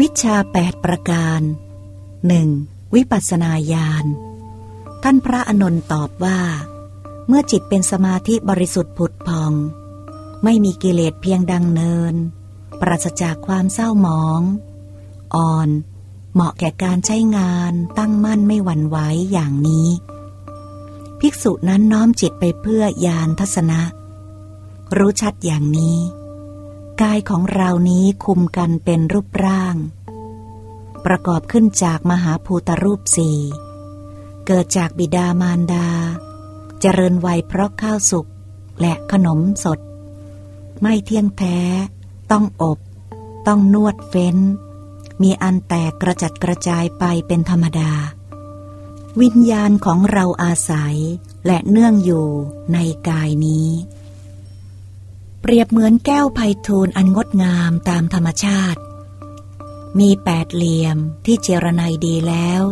วิชาแปดประการหนึ่งวิปัสสนาญาณ ท่านพระอนนท์ตอบว่า เมื่อจิตเป็นสมาธิบริสุทธิ์ผุดพอง ไม่มีกิเลสเพียงดังเนิน ปราศจากความเศร้าหมอง อ่อน เหมาะแก่การใช้งานตั้งมั่นไม่หวั่นไหวอย่างนี้ ภิกษุนั้นน้อมจิตไปเพื่อยานทัศนะ รู้ชัดอย่างนี้ กายของเรานี้คุมกันเป็นรูปร่าง ประกอบขึ้นจากมหาภูตรูปสี่เกิดจากบิดามารดา เจริญวัยเพราะข้าวสุกและขนมสด ไม่เที่ยงแท้ ต้องอบ ต้องนวดเฟ้น มีอันแตกกระจัดกระจายไปเป็นธรรมดา วิญญาณของเราอาศัยและเนื่องอยู่ในกายนี้ เปรียบเหมือนแก้วไพทูลอันงดงามตามธรรมชาติ มีแปดเหลี่ยมที่เจรไนดีแล้ว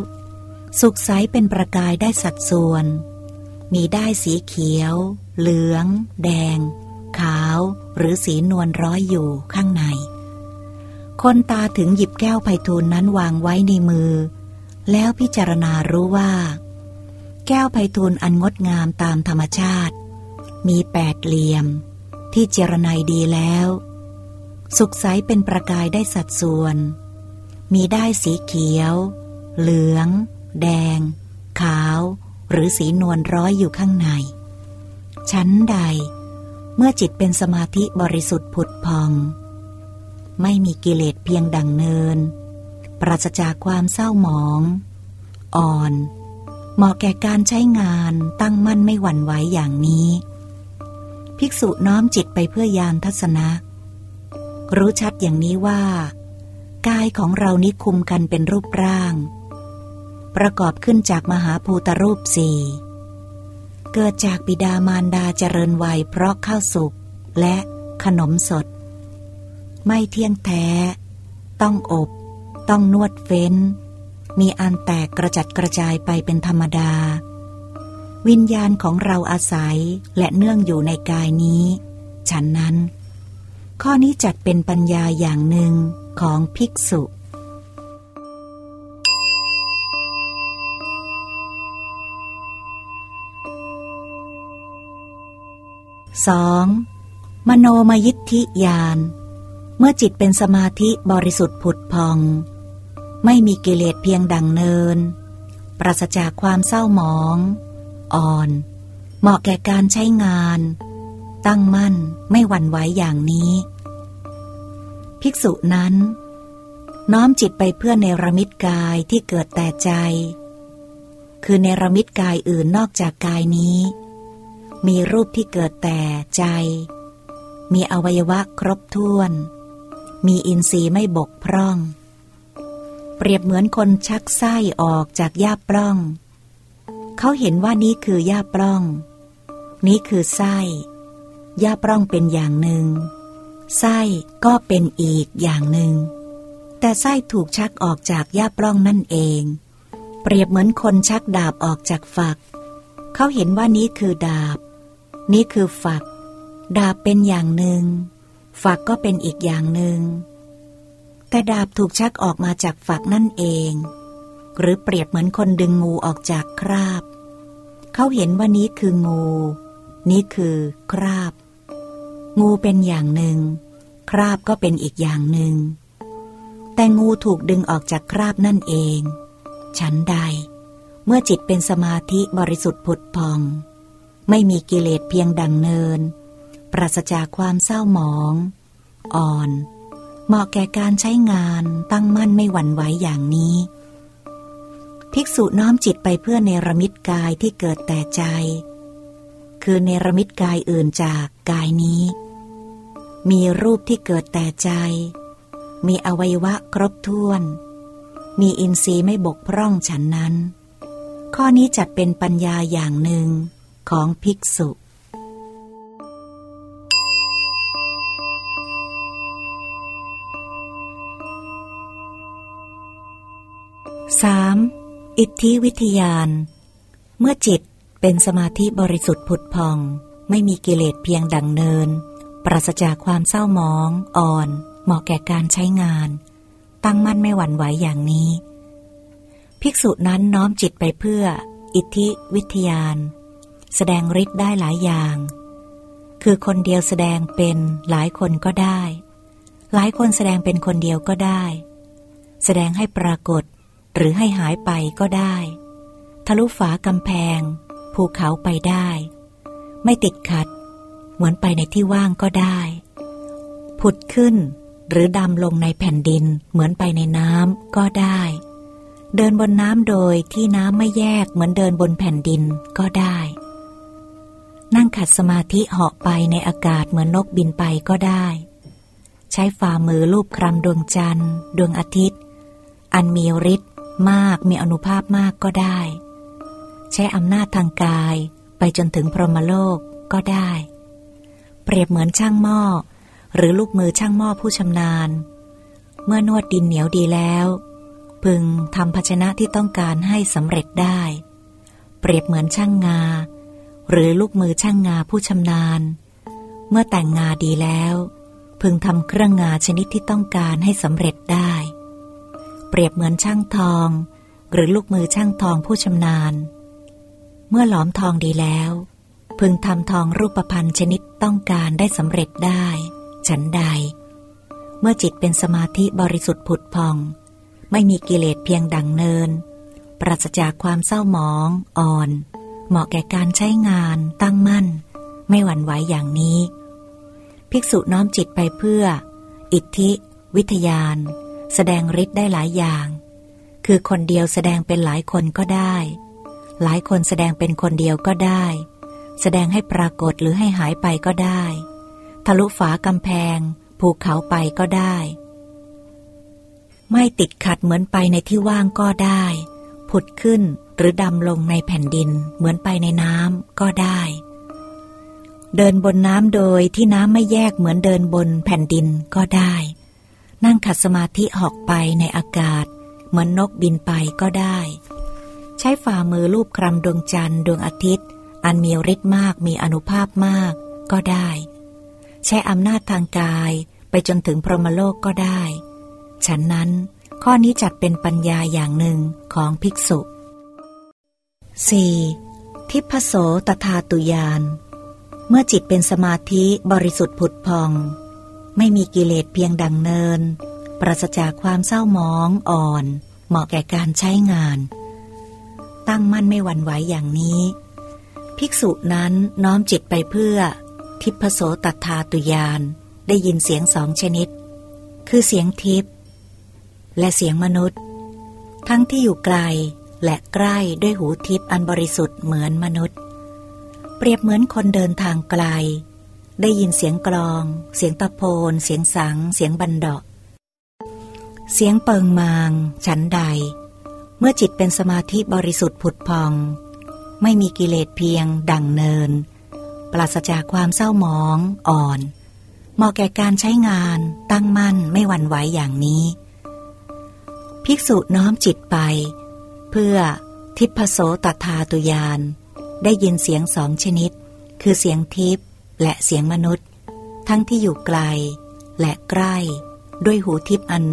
สุขใสเป็นประกายได้สัดส่วน มีได้สีเขียว เหลือง แดง ขาว หรือสีนวลร้อยอยู่ข้างใน คนตาถึงหยิบแก้วไพทูลนั้นวางไว้ในมือ แล้วพิจารณารู้ว่า แก้วไพทูลอันงดงามตามธรรมชาติ มีแปดเหลี่ยม ที่เจรไนดีแล้ว สุขใสเป็นประกายได้สัดส่วน มีได้สีเขียว เหลือง แดง ขาว หรือสีนวลร้อยอยู่ข้างใน ชั้นใด เมื่อจิตเป็นสมาธิบริสุทธิ์ผุดพอง ไม่มีกิเลสเพียงดังเนิน ปราศจากความเศร้าหมอง อ่อน เหมาะแก่การใช้งานตั้งมั่นไม่หวั่นไหวอย่างนี้ ภิกษุน้อมจิตไปเพื่อยานทัศนะ รู้ชัดอย่างนี้ว่า กายของเรานี้คุมกันเป็นรูปร่าง ประกอบขึ้นจากมหาภูตรูปสี่เกิดจากบิดามารดาเจริญวัยเพราะข้าวสุกและขนมสด ไม่เที่ยงแท้ ต้องอบ ต้องนวดเฟ้น มีอันแตกกระจัดกระจายไปเป็นธรรมดา วิญญาณของเราอาศัยและเนื่องอยู่ในกายนี้ ฉันนั้น ข้อนี้จัดเป็นปัญญาอย่างหนึ่งของภิกษุสองมโนมยิทธิญาณเมื่อจิตเป็นสมาธิบริสุทธิ์ผุดพอง ไม่มีกิเลสเพียงดังเนิน ปราศจากความเศร้าหมอง อ่อน เหมาะแก่การใช้งาน ตั้งมั่นไม่หวั่นไหวอย่างนี้ ภิกษุนั้น น้อมจิตไปเพื่อเนรมิตกายที่เกิดแต่ใจ คือเนรมิตกายอื่นนอกจากกายนี้ มีรูปที่เกิดแต่ใจ มีอวัยวะครบถ้วน มีอินทรีย์ไม่บกพร่อง เปรียบเหมือนคนชักไส้ออกจากย่าปล้อง เขาเห็นว่านี้คือย่าปล้อง นี้คือไส้ย่าปล้องเป็นอย่างหนึ่ง ไส้ก็เป็นอีกอย่างหนึ่ง แต่ไส้ถูกชักออกจากย่าปล้องนั่นเอง เปรียบเหมือนคนชักดาบออกจากฝัก เขาเห็นว่านี้คือดาบ นี่คือฝัก ดาบเป็นอย่างหนึ่ง ฝักก็เป็นอีกอย่างหนึ่ง แต่ดาบถูกชักออกมาจากฝักนั่นเอง หรือเปรียบเหมือนคนดึงงูออกจากคราบ เขาเห็นว่านี้คืองู นี่คือคราบ งูเป็นอย่างหนึ่ง คราบก็เป็นอีกอย่างหนึ่ง แต่งูถูกดึงออกจากคราบนั่นเอง ฉันใด เมื่อจิตเป็นสมาธิบริสุทธิ์ผุดพอง ไม่มีกิเลสเพียงดังเนิน ปราศจากความเศร้าหมอง อ่อน เหมาะแก่การใช้งานตั้งมั่นไม่หวั่นไหวอย่างนี้ ภิกษุน้อมจิตไปเพื่อเนรมิตกายที่เกิดแต่ใจ คือเนรมิตกายอื่นจากกายนี้ มีรูปที่เกิดแต่ใจ มีอวัยวะครบถ้วน มีอินทรีย์ไม่บกพร่องฉันนั้น ข้อนี้จัดเป็นปัญญาอย่างหนึ่งของภิกษุ 3. อิทธิวิทยาน เมื่อจิตเป็นสมาธิบริสุทธิ์ผุดพอง ไม่มีกิเลสเพียงดังเนิน ปราศจากความเศร้าหมอง อ่อน เหมาะแก่การใช้งาน ตั้งมั่นไม่หวั่นไหวอย่างนี้ ภิกษุนั้นน้อมจิตไปเพื่อ อิทธิวิทยาน แสดงฤทธิ์ได้หลายอย่าง คือคนเดียวแสดงเป็นหลายคนก็ได้ หลายคนแสดงเป็นคนเดียวก็ได้ แสดงให้ปรากฏ หรือให้หายไปก็ได้ ทะลุฝากำแพง ภูเขาไปได้ ไม่ติดขัด เหมือนไปในที่ว่างก็ได้ ผุดขึ้น หรือดำลงในแผ่นดินเหมือนไปในน้ำก็ได้ เดินบนน้ำโดยที่น้ำไม่แยกเหมือนเดินบนแผ่นดินก็ได้ นั่งขัดสมาธิเหาะไปในอากาศเหมือนนกบินไปก็ได้ใช้ฝ่ามือลูบคลำดวงจันทร์ ดวงอาทิตย์ อันมีฤทธิ์ มากมีอนุภาพมากก็ได้ ใช้อำนาจทางกายไปจนถึงพรหมโลกก็ได้ เปรียบเหมือนช่างหม้อ หรือลูกมือช่างหม้อผู้ชำนาญ เมื่อนวดดินเหนียวดีแล้ว พึงทำภาชนะที่ต้องการให้สำเร็จได้ เปรียบเหมือนช่างงา หรือลูกมือช่างงาผู้ชำนาญ เมื่อแต่งงาดีแล้ว พึงทำเครื่องงาชนิดที่ต้องการให้สำเร็จได้ รียบเหมือนช่างทอง หรือลูกมือช่างทองผู้ชำนาญ เมื่อหลอมทองดีแล้ว พึงทำทองรูปพันธ์ชนิดต้องการได้สำเร็จได้ ฉันใด เมื่อจิตเป็นสมาธิบริสุทธิ์ผุดพอง ไม่มีกิเลสเพียงดังเนิน ปราศจากความเศร้าหมอง อ่อน เหมาะแก่การใช้งาน ตั้งมั่น ไม่หวั่นไหวอย่างนี้ ภิกษุน้อมจิตไปเพื่อ อิทธิ วิทยาน แสดงฤทธิ์ได้หลายอย่าง คือคนเดียวแสดงเป็นหลายคนก็ได้ หลายคนแสดงเป็นคนเดียวก็ได้ แสดงให้ปรากฏหรือให้หายไปก็ได้ ทะลุฝากำแพง ภูเขาไปก็ได้ ไม่ติดขัดเหมือนไปในที่ว่างก็ได้ ผุดขึ้นหรือดำลงในแผ่นดินเหมือนไปในน้ำก็ได้ เดินบนน้ำโดยที่น้ำไม่แยกเหมือนเดินบนแผ่นดินก็ได้ นั่งขัดสมาธิหอกไปในอากาศ เหมือนนกบินไปก็ได้ ใช้ฝ่ามือลูบคลำดวงจันทร์ดวงอาทิตย์ อันมีฤทธิ์มากมีอนุภาพมากก็ได้ ใช้อำนาจทางกายไปจนถึงพรหมโลกก็ได้ ฉันนั้นข้อนี้จัดเป็นปัญญาอย่างหนึ่งของภิกษุ 4. ทิพโสตถาตุยาน เมื่อจิตเป็นสมาธิบริสุทธิ์ผุดพอง ไม่มีกิเลสเพียงดังเนิน ปราศจากความเศร้าหมองอ่อน เหมาะแก่การใช้งาน ตั้งมั่นไม่หวั่นไหวอย่างนี้ ภิกษุนั้นน้อมจิตไปเพื่อ ทิพโสตัทาตุยานได้ยินเสียงสองชนิด คือเสียงทิพและเสียงมนุษย์ ทั้งที่อยู่ไกลและใกล้ด้วยหูทิพอันบริสุทธิ์เหมือนมนุษย์ เปรียบเหมือนคนเดินทางไกล ได้ยินเสียงกลอง เสียงตะโพน เสียงสัง เสียงบันดาเสียงเปิงมาง ฉันใด เมื่อจิตเป็นสมาธิบริสุทธิ์ผุดพอง ไม่มีกิเลสเพียง ดั่งเนิน ปราศจากความเศร้าหมองอ่อน เหมาะแก่การใช้งาน ตั้งมั่นไม่หวั่นไหวอย่างนี้ ภิกษุน้อมจิตไป เพื่อทิพโสตถาตุยาน ได้ยินเสียงสองชนิด คือเสียงทิพ และเสียงมนุษย์ ทั้งที่อยู่ไกล และใกล้ ด้วยหูทิพย์อัน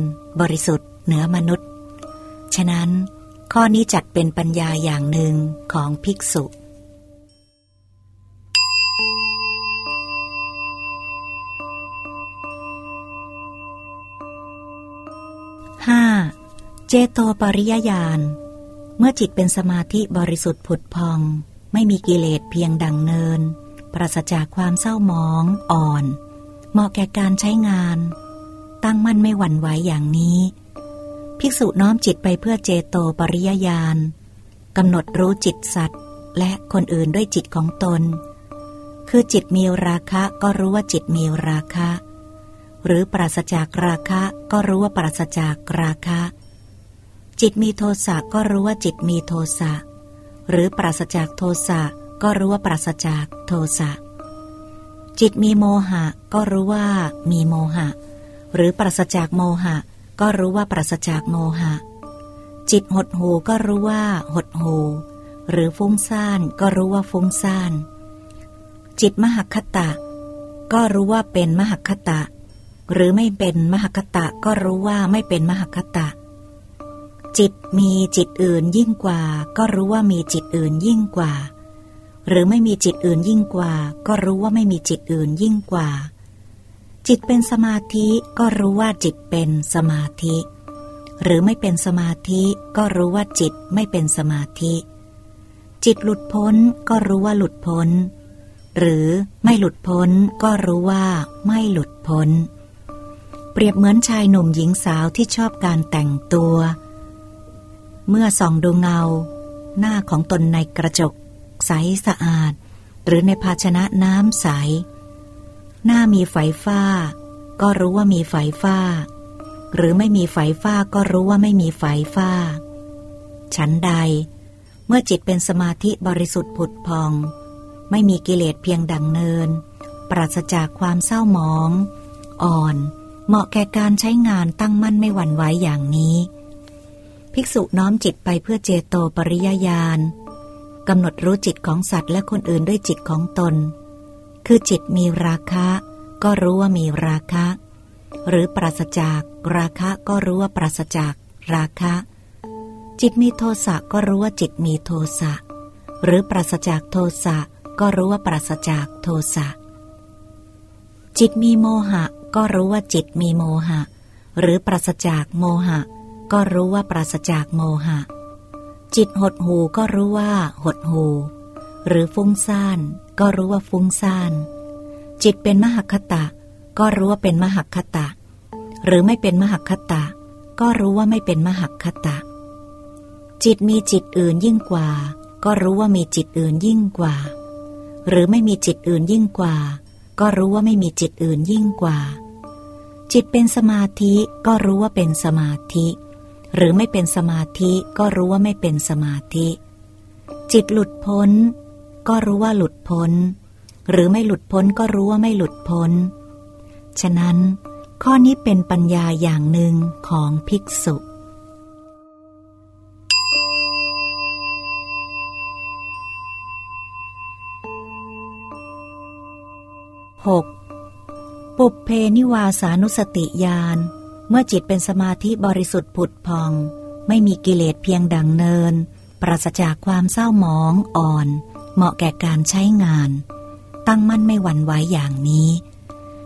บริสุทธิ์เหนือมนุษย์ ฉะนั้น ข้อนี้จัดเป็นปัญญาอย่างหนึ่งของภิกษุห้าเจโตปริยญาณ เมื่อจิตเป็นสมาธิบริสุทธิ์ผุดพอง ไม่มีกิเลสเพียงดังเนิน ปราศจากความเศร้าหมองอ่อน เหมาะแก่การใช้งาน ตั้งมั่นไม่หวั่นไหวอย่างนี้ ภิกษุน้อมจิตไปเพื่อเจโตปริยญาณกำหนดรู้จิตสัตว์ และคนอื่นด้วยจิตของตน คือจิตมีราคะก็รู้ว่าจิตมีราคะ หรือปราศจากราคะก็รู้ว่าปราศจากราคะ จิตมีโทสะก็รู้ว่าจิตมีโทสะหรือปราศจากโทสะ ก็รู้ว่าปราศจากโทสะ จิตมีโมหะ ก็รู้ว่ามีโมหะ หรือปราศจากโมหะ ก็รู้ว่าปราศจากโมหะ จิตหดหูก็รู้ว่าหดหู หรือฟุ้งซ่านก็รู้ว่าฟุ้งซ่าน จิตมหคตะ ก็รู้ว่าเป็นมหคตะ หรือไม่เป็นมหคตะก็รู้ว่าไม่เป็นมหคตะจิตมีจิตอื่นยิ่งกว่า ก็รู้ว่ามีจิตอื่นยิ่งกว่า หรือไม่มีจิตอื่นยิ่งกว่า ก็รู้ว่าไม่มีจิตอื่นยิ่งกว่า จิตเป็นสมาธิก็รู้ว่าจิตเป็นสมาธิ หรือไม่เป็นสมาธิก็รู้ว่าจิตไม่เป็นสมาธิ จิตหลุดพ้นก็รู้ว่าหลุดพ้น หรือไม่หลุดพ้นก็รู้ว่าไม่หลุดพ้น เปรียบเหมือนชายหนุ่มหญิงสาวที่ชอบการแต่งตัว เมื่อส่องดูเงา หน้าของตนในกระจก ใสสะอาด หรือในภาชนะน้ำใส หน้ามีไฟฟ้า ก็รู้ว่ามีไฟฟ้า หรือไม่มีไฟฟ้าก็รู้ว่าไม่มีไฟฟ้า ฉันใด เมื่อจิตเป็นสมาธิบริสุทธิ์ผุดพอง ไม่มีกิเลสเพียงดังเนิน ปราศจากความเศร้าหมอง อ่อน เหมาะแก่การใช้งานตั้งมั่นไม่หวั่นไหวอย่างนี้ ภิกษุน้อมจิตไปเพื่อเจโตปริยญาณ กำหนดรู้จิตของสัตว์และคนอื่นด้วยจิตของตน คือจิตมีราคะ ก็รู้ว่ามีราคะ หรือปราศจากราคะก็รู้ว่าปราศจากราคะ จิตมีโทสะก็รู้ว่าจิตมีโทสะ หรือปราศจากโทสะก็รู้ว่าปราศจากโทสะ จิตมีโมหะ ก็รู้ว่าจิตมีโมหะ หรือปราศจากโมหะ ก็รู้ว่าปราศจากโมหะ จิตหดหูก็รู้ว่าหดหู หรือฟุ้งซ่านก็รู้ว่าฟุ้งซ่าน จิตเป็นมหคตะ ก็รู้ว่าเป็นมหคตะ หรือไม่เป็นมหคตะ ก็รู้ว่าไม่เป็นมหคตะ จิตมีจิตอื่นยิ่งกว่า ก็รู้ว่ามีจิตอื่นยิ่งกว่า หรือไม่มีจิตอื่นยิ่งกว่า ก็รู้ว่าไม่มีจิตอื่นยิ่งกว่า จิตเป็นสมาธิก็รู้ว่าเป็นสมาธิ หรือไม่เป็นสมาธิก็รู้ว่าไม่เป็นสมาธิ จิตหลุดพ้น ก็รู้ว่าหลุดพ้น หรือไม่หลุดพ้นก็รู้ว่าไม่หลุดพ้น ฉะนั้น ข้อนี้เป็นปัญญาอย่างหนึ่งของภิกษุหกปุเพนิวาสานุสติญาณ มื่อจิตเป็นสมาธิบริสุทธิ์ผุดพอง ไม่มีกิเลสเพียงดังเนิน ปราศจากความเศร้าหมองอ่อน เหมาะแก่การใช้งาน ตั้งมั่นไม่หวั่นไหวอย่างนี้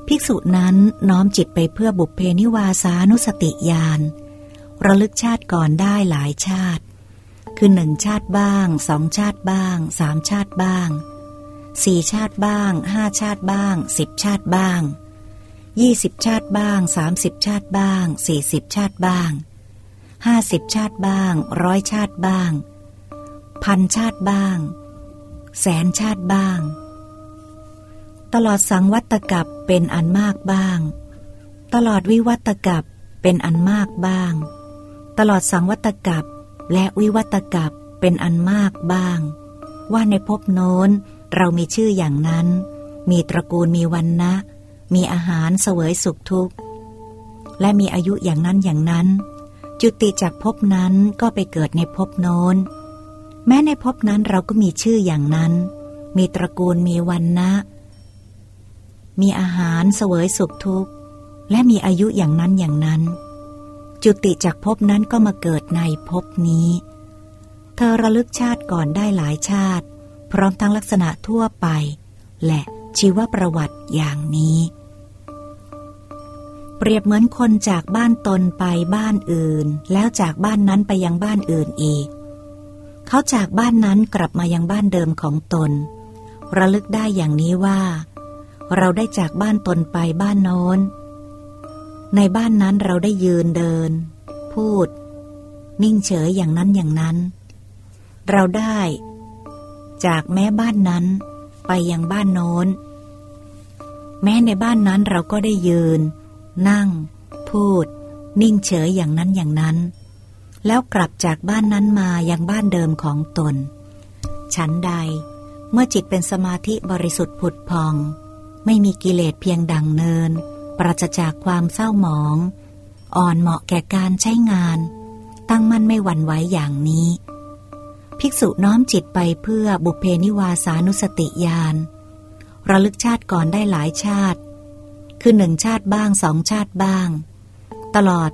ภิกษุนั้นน้อมจิตไปเพื่อบุพเพนิวาสานุสติญาณระลึกชาติก่อนได้หลายชาติ คือหนึ่งชาติบ้างสองชาติบ้างสามชาติบ้างสี่ชาติบ้างห้าชาติบ้างสิบชาติบ้าง ยี่สิบชาติบ้างสามสิบชาติบ้างสี่สิบชาติบ้างห้าสิบชาติบ้างร้อยชาติบ้าง พันชาติบ้าง แสนชาติบ้าง ตลอดสังวัตกับเป็นอันมากบ้าง ตลอดวิวัตกับเป็นอันมากบ้าง ตลอดสังวัตกับและวิวัตกับเป็นอันมากบ้าง ว่าในภพโน้นเรามีชื่ออย่างนั้น มีตระกูลมีวันนะ มีอาหารเสวยสุขทุกข์ และมีอายุอย่างนั้นอย่างนั้น จุติจากภพนั้นก็ไปเกิดในภพโน้น แม้ในภพนั้นเราก็มีชื่ออย่างนั้น มีตระกูลมีวันนะ มีอาหารเสวยสุขทุกข์ และมีอายุอย่างนั้นอย่างนั้น จุติจากภพนั้นก็มาเกิดในภพนี้ เธอระลึกชาติก่อนได้หลายชาติ พร้อมทั้งลักษณะทั่วไป และชีวประวัติอย่างนี้ เปรียบเหมือนคนจากบ้านตนไปบ้านอื่น แล้วจากบ้านนั้นไปยังบ้านอื่นอีก เขาจากบ้านนั้นกลับมายังบ้านเดิมของตน ระลึกได้อย่างนี้ว่า เราได้จากบ้านตนไปบ้านโน้น ในบ้านนั้นเราได้ยืนเดิน พูด นิ่งเฉยอย่างนั้นอย่างนั้น เราได้ จากแม้บ้านนั้น ไปยังบ้านโน้น แม้ในบ้านนั้นเราก็ได้ยืน นั่ง พูด นิ่งเฉยอย่างนั้นอย่างนั้น แล้วกลับจากบ้านนั้นมายังบ้านเดิมของตน ฉันใด เมื่อจิตเป็นสมาธิบริสุทธิ์ผุดพอง ไม่มีกิเลสเพียงดังเนิน ปราศจากความเศร้าหมอง อ่อนเหมาะแก่การใช้งาน ตั้งมั่นไม่หวั่นไหวอย่างนี้ ภิกษุน้อมจิตไปเพื่อบุพเพนิวาสานุสติญาณระลึกชาติก่อนได้หลายชาติ คือหนึ่งชาติบ้างสองชาติบ้าง ตลอด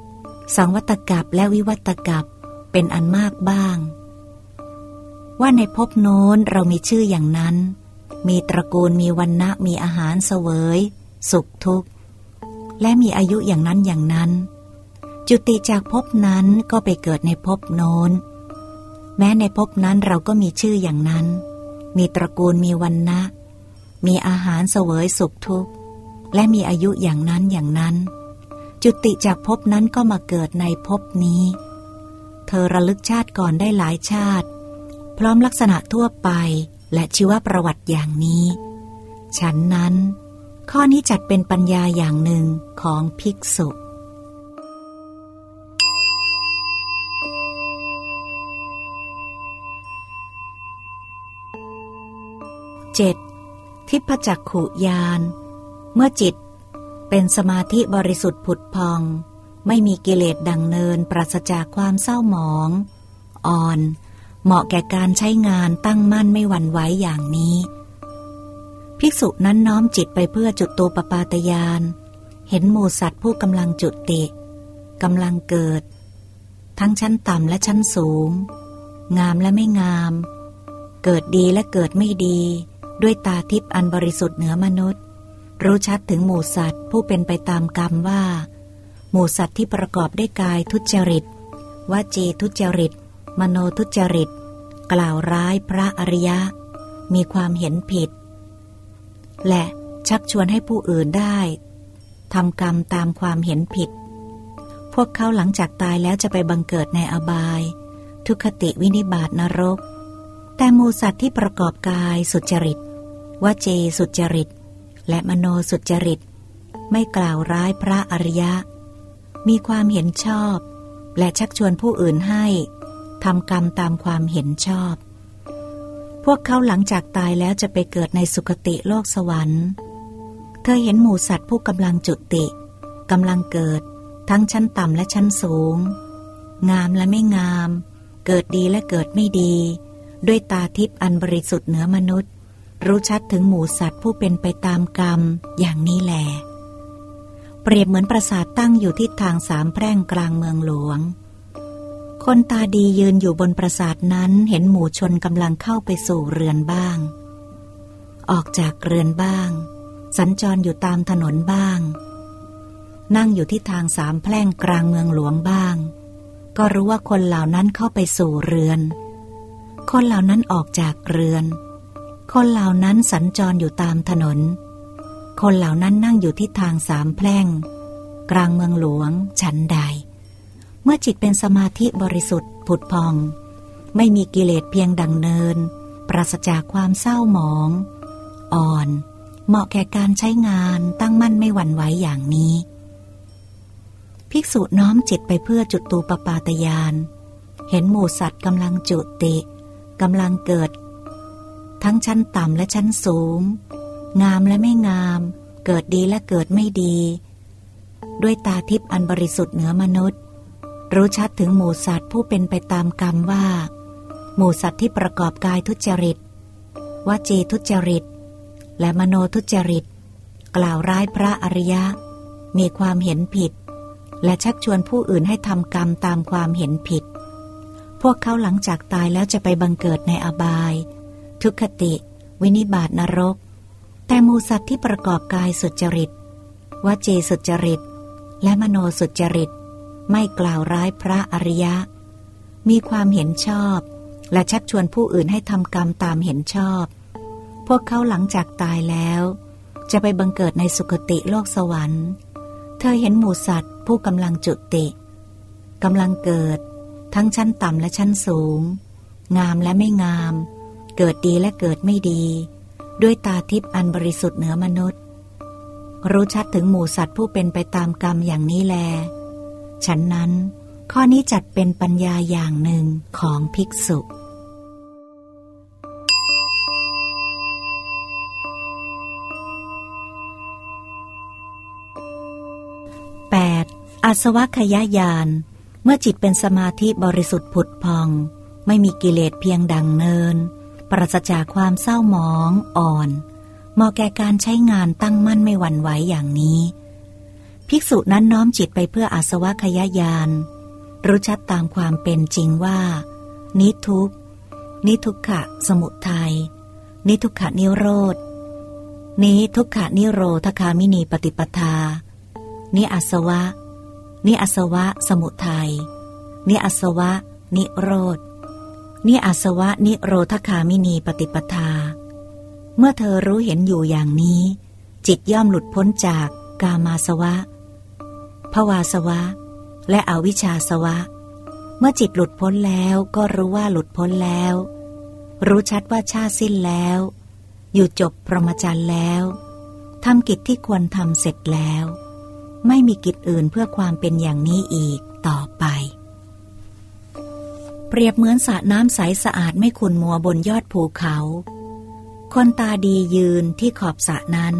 สังวัตกับและวิวัตกับเป็นอันมากบ้าง ว่าในภพโน้นเรามีชื่ออย่างนั้น มีตระกูลมีวันณะมีอาหารเสวย สุขทุกข์ และมีอายุอย่างนั้นอย่างนั้น จุติจากภพนั้นก็ไปเกิดในภพโน้น แม้ในภพนั้นเราก็มีชื่ออย่างนั้น มีตระกูลมีวันณะมีอาหารเสวยสุขทุกข์ และมีอายุอย่างนั้นอย่างนั้น จุติจากภพนั้นก็มาเกิดในภพนี้ เธอระลึกชาติก่อนได้หลายชาติ พร้อมลักษณะทั่วไปและชีวประวัติอย่างนี้ ฉันนั้น ข้อนี้จัดเป็นปัญญาอย่างหนึ่งของภิกษุ 7. ทิพจักขุยาน เมื่อจิตเป็นสมาธิบริสุทธิ์ผุดพอง ไม่มีกิเลสดังเนินปราศจากความเศร้าหมอง อ่อน เหมาะแก่การใช้งานตั้งมั่นไม่หวั่นไหวอย่างนี้ ภิกษุนั้นน้อมจิตไปเพื่อจุดตัวปปาตยาน เห็นหมูสัตว์ผู้กำลังจุติกำลังเกิด ทั้งชั้นต่ำและชั้นสูง งามและไม่งาม เกิดดีและเกิดไม่ดี ด้วยตาทิพย์อันบริสุทธิ์เหนือมนุษย์ รู้ชัดถึงหมูสัตว์ผู้เป็นไปตามกรรมว่า หมูสัตว์ที่ประกอบด้วยกายทุจริตวจีทุจริต มโนทุจริต กล่าวร้ายพระอริยะ มีความเห็นผิด และชักชวนให้ผู้อื่นได้ทำกรรมตามความเห็นผิด พวกเขาหลังจากตายแล้วจะไปบังเกิดในอบาย ทุคติวินิบาตนรก แต่หมูสัตว์ที่ประกอบกายสุจริตวเจสุจริต และมโนสุจริต ไม่กล่าวร้ายพระอริยะ มีความเห็นชอบ และชักชวนผู้อื่นให้ทำกรรมตามความเห็นชอบ พวกเขาหลังจากตายแล้วจะไปเกิดในสุคติโลกสวรรค์ เธอเห็นหมูสัตว์ผู้กำลังจุติกำลังเกิด ทั้งชั้นต่ำและชั้นสูง งามและไม่งาม เกิดดีและเกิดไม่ดี ด้วยตาทิพย์อันบริสุทธิ์เหนือมนุษย์ รู้ชัดถึงหมูสัตว์ผู้เป็นไปตามกรรมอย่างนี้แหลเปรียบเหมือนปราสาทตั้งอยู่ที่ทางสามแพร่งกลางเมืองหลวง คนตาดียืนอยู่บนปราสาทนั้นเห็นหมู่ชนกำลังเข้าไปสู่เรือนบ้าง ออกจากเรือนบ้าง สัญจรอยู่ตามถนนบ้าง นั่งอยู่ที่ทางสามแพร่งกลางเมืองหลวงบ้าง ก็รู้ว่าคนเหล่านั้นเข้าไปสู่เรือน คนเหล่านั้นออกจากเรือน คนเหล่านั้นสัญจรอยู่ตามถนน คนเหล่านั้นนั่งอยู่ที่ทางสามแพร่ง กลางเมืองหลวงฉันใด เมื่อจิตเป็นสมาธิบริสุทธิ์ผุดพอง ไม่มีกิเลสเพียงดังเนิน ปราศจากความเศร้าหมอง อ่อน เหมาะแก่การใช้งานตั้งมั่นไม่หวั่นไหวอย่างนี้ ภิกษุน้อมจิตไปเพื่อจุดตูปปาตยาน เห็นหมูสัตว์กำลังจุติกำลังเกิด ทั้งชั้นต่ำและชั้นสูง งามและไม่งาม เกิดดีและเกิดไม่ดี ด้วยตาทิพย์อันบริสุทธิ์เหนือมนุษย์ รู้ชัดถึงหมู่สัตว์ผู้เป็นไปตามกรรมว่า หมู่สัตว์ที่ประกอบกายทุจริตวจีทุจริต และมโนทุจริต กล่าวร้ายพระอริยะ มีความเห็นผิด และชักชวนผู้อื่นให้ทำกรรมตามความเห็นผิด พวกเขาหลังจากตายแล้วจะไปบังเกิดในอบาย ทุคติ วินิบาตนรก แต่มูสัตว์ที่ประกอบกายสุจริตวเจสุจริต และมโนสุจริต ไม่กล่าวร้ายพระอริยะ มีความเห็นชอบ และชักชวนผู้อื่นให้ทำกรรมตามเห็นชอบ พวกเขาหลังจากตายแล้ว จะไปบังเกิดในสุคติโลกสวรรค์ เธอเห็นหมูสัตว์ ผู้กำลังจุติกำลังเกิด ทั้งชั้นต่ำและชั้นสูง งามและไม่งาม เกิดดีและเกิดไม่ดี ด้วยตาทิพย์อันบริสุทธิ์เหนือมนุษย์ รู้ชัดถึงหมู่สัตว์ผู้เป็นไปตามกรรมอย่างนี้แล ฉันนั้น ข้อนี้จัดเป็นปัญญาอย่างหนึ่งของภิกษุอาสวะขยายานเมื่อจิตเป็นสมาธิบริสุทธิ์ผุดพอง ไม่มีกิเลสเพียงดังเนิน ปราศจากความเศร้าหมองอ่อนเหมาะแก่การใช้งานตั้งมั่นไม่หวั่นไหวอย่างนี้ ภิกษุนั้นน้อมจิตไปเพื่ออาสวะขยายาน รู้ชัดตามความเป็นจริงว่า นิทุกนิทุกขะ สมุทัยนิทุกขะนิโรธนิทุกขะนิโรธคามินีปฏิปทา นิอาสวะ นิอาสวะ สมุทัยนิอาสวะ นิโรธ นิอาสวะนิโรธคามินีปฏิปทา เมื่อเธอรู้เห็นอยู่อย่างนี้ จิตย่อมหลุดพ้นจากกามาสวะภวาสวะ และอวิชชาสวะ เมื่อจิตหลุดพ้นแล้วก็รู้ว่าหลุดพ้นแล้ว รู้ชัดว่าชาสิ้นแล้ว อยู่จบพรหมจรรย์แล้วทำกิจที่ควรทำเสร็จแล้ว ไม่มีกิจอื่นเพื่อความเป็นอย่างนี้อีกต่อไป เปรียบเหมือนสระน้ำใสสะอาดไม่ขุ่นมัวบนยอดภูเขา คนตาดียืนที่ขอบสระนั้น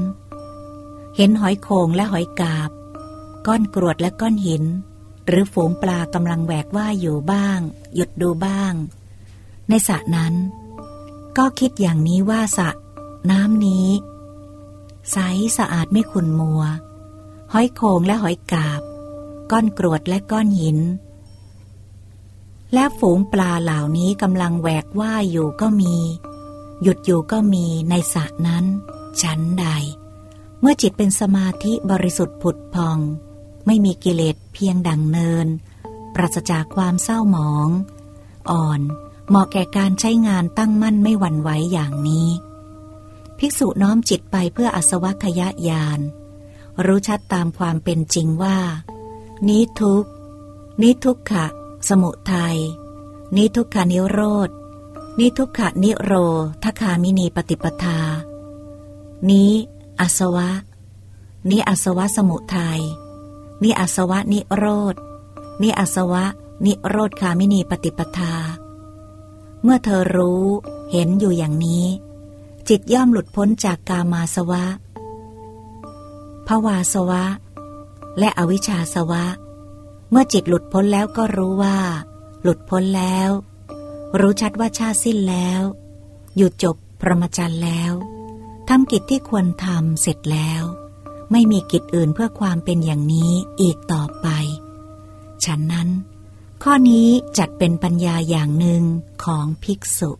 เห็นหอยโขงและหอยกาบ ก้อนกรวดและก้อนหิน หรือฝูงปลากำลังแหวกว่ายอยู่บ้าง หยุดดูบ้าง ในสระนั้น ก็คิดอย่างนี้ว่าสระน้ำนี้ ใสสะอาดไม่ขุ่นมัว หอยโขงและหอยกาบ ก้อนกรวดและก้อนหิน และฝูงปลาเหล่านี้กำลังแหวกว่ายอยู่ก็มี หยุดอยู่ก็มีในสระนั้นชั้นใด เมื่อจิตเป็นสมาธิบริสุทธิ์ผุดพอง ไม่มีกิเลสเพียงดังเนิน ปราศจากความเศร้าหมอง อ่อนเหมาะแก่การใช้งานตั้งมั่นไม่หวั่นไหวอย่างนี้ ภิกษุน้อมจิตไปเพื่ออสวัคยญาณรู้ชัดตามความเป็นจริงว่านิทุกนิทุกขะ สมุทัย นิทุกขานิโรธ นิทุกขานิโรทคามินีปฏิปทา นี้อสวะนิอสวะสมุทัยนิอสวะนิโรธนิอสวะนิโรธคามินีปฏิปทา เมื่อเธอรู้เห็นอยู่อย่างนี้ จิตย่อมหลุดพ้นจากกามาสวะภวาสวะ และอวิชชาสวะ เมื่อจิตหลุดพ้นแล้วก็รู้ว่า หลุดพ้นแล้ว รู้ชัดว่าชาติสิ้นแล้วหยุดจบพรหมจรรย์แล้วทำกิจที่ควรทำเสร็จแล้ว ไม่มีกิจอื่นเพื่อความเป็นอย่างนี้อีกต่อไป ฉันนั้น ข้อนี้จัดเป็นปัญญาอย่างหนึ่งของภิกษุ